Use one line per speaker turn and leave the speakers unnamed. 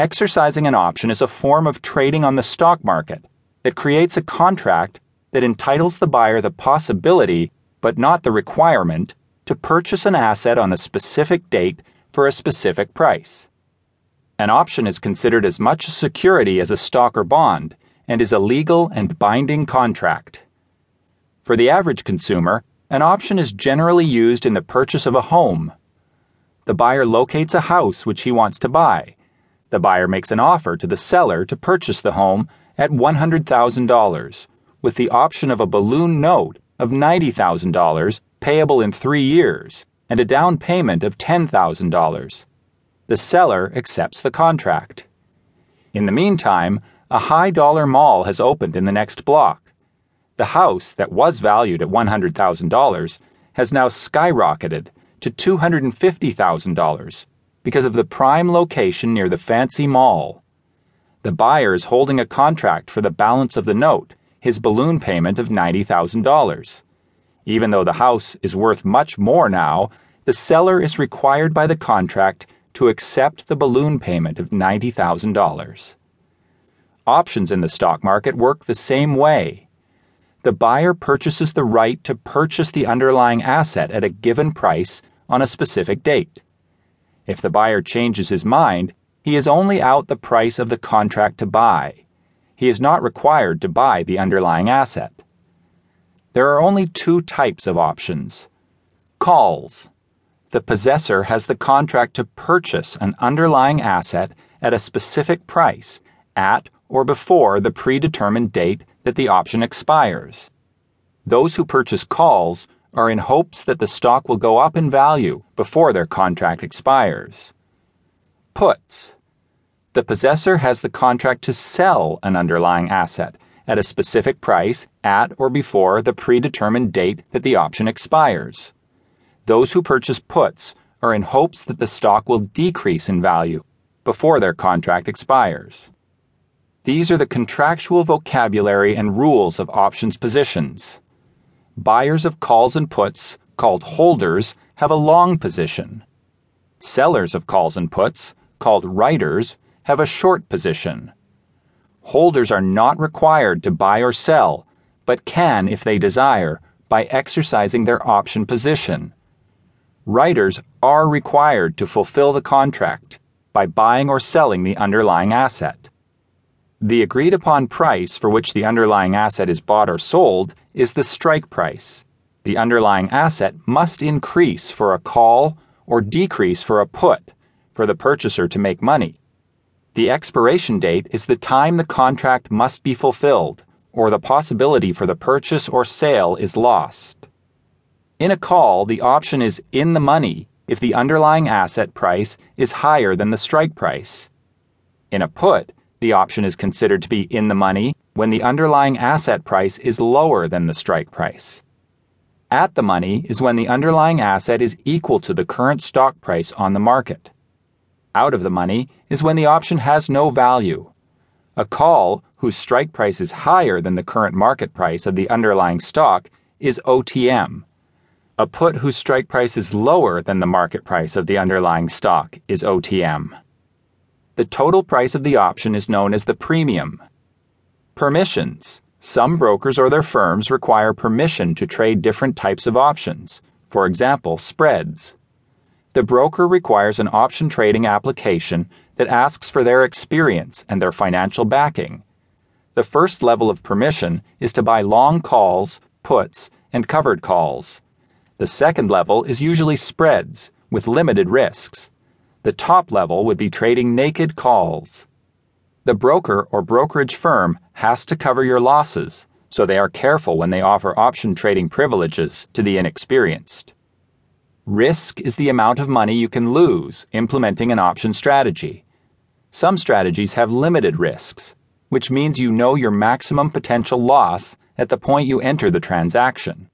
Exercising an option is a form of trading on the stock market that creates a contract that entitles the buyer the possibility, but not the requirement, to purchase an asset on a specific date for a specific price. An option is considered as much a security as a stock or bond and is a legal and binding contract. For the average consumer, an option is generally used in the purchase of a home. The buyer locates a house which he wants to buy. The buyer makes an offer to the seller to purchase the home at $100,000 with the option of a balloon note of $90,000 payable in three years and a down payment of $10,000. The seller accepts the contract. In the meantime, a high dollar mall has opened in the next block. The house that was valued at $100,000 has now skyrocketed to $250,000 because of the prime location near the fancy mall. The buyer is holding a contract for the balance of the note, his balloon payment of $90,000. Even though the house is worth much more now, the seller is required by the contract to accept the balloon payment of $90,000. Options in the stock market work the same way. The buyer purchases the right to purchase the underlying asset at a given price on a specific date. If the buyer changes his mind, he is only out the price of the contract to buy. He is not required to buy the underlying asset. There are only two types of options calls. The possessor has the contract to purchase an underlying asset at a specific price at or before the predetermined date that the option expires. Those who purchase calls are in hopes that the stock will go up in value before their contract expires. Puts. The possessor has the contract to sell an underlying asset at a specific price at or before the predetermined date that the option expires. Those who purchase puts are in hopes that the stock will decrease in value before their contract expires. These are the contractual vocabulary and rules of options positions. Buyers of calls and puts, called holders, have a long position. Sellers of calls and puts, called writers, have a short position. Holders are not required to buy or sell, but can if they desire by exercising their option position. Writers are required to fulfill the contract by buying or selling the underlying asset. The agreed upon price for which the underlying asset is bought or sold is the strike price. The underlying asset must increase for a call or decrease for a put for the purchaser to make money. The expiration date is the time the contract must be fulfilled or the possibility for the purchase or sale is lost. In a call, the option is in the money if the underlying asset price is higher than the strike price. In a put, the option is considered to be in the money when the underlying asset price is lower than the strike price. At the money is when the underlying asset is equal to the current stock price on the market. Out of the money is when the option has no value. A call whose strike price is higher than the current market price of the underlying stock is OTM. A put whose strike price is lower than the market price of the underlying stock is OTM. The total price of the option is known as the premium. Permissions. Some brokers or their firms require permission to trade different types of options, for example, spreads. The broker requires an option trading application that asks for their experience and their financial backing. The first level of permission is to buy long calls, puts, and covered calls. The second level is usually spreads with limited risks. The top level would be trading naked calls. The broker or brokerage firm has to cover your losses, so they are careful when they offer option trading privileges to the inexperienced. Risk is the amount of money you can lose implementing an option strategy. Some strategies have limited risks, which means you know your maximum potential loss at the point you enter the transaction.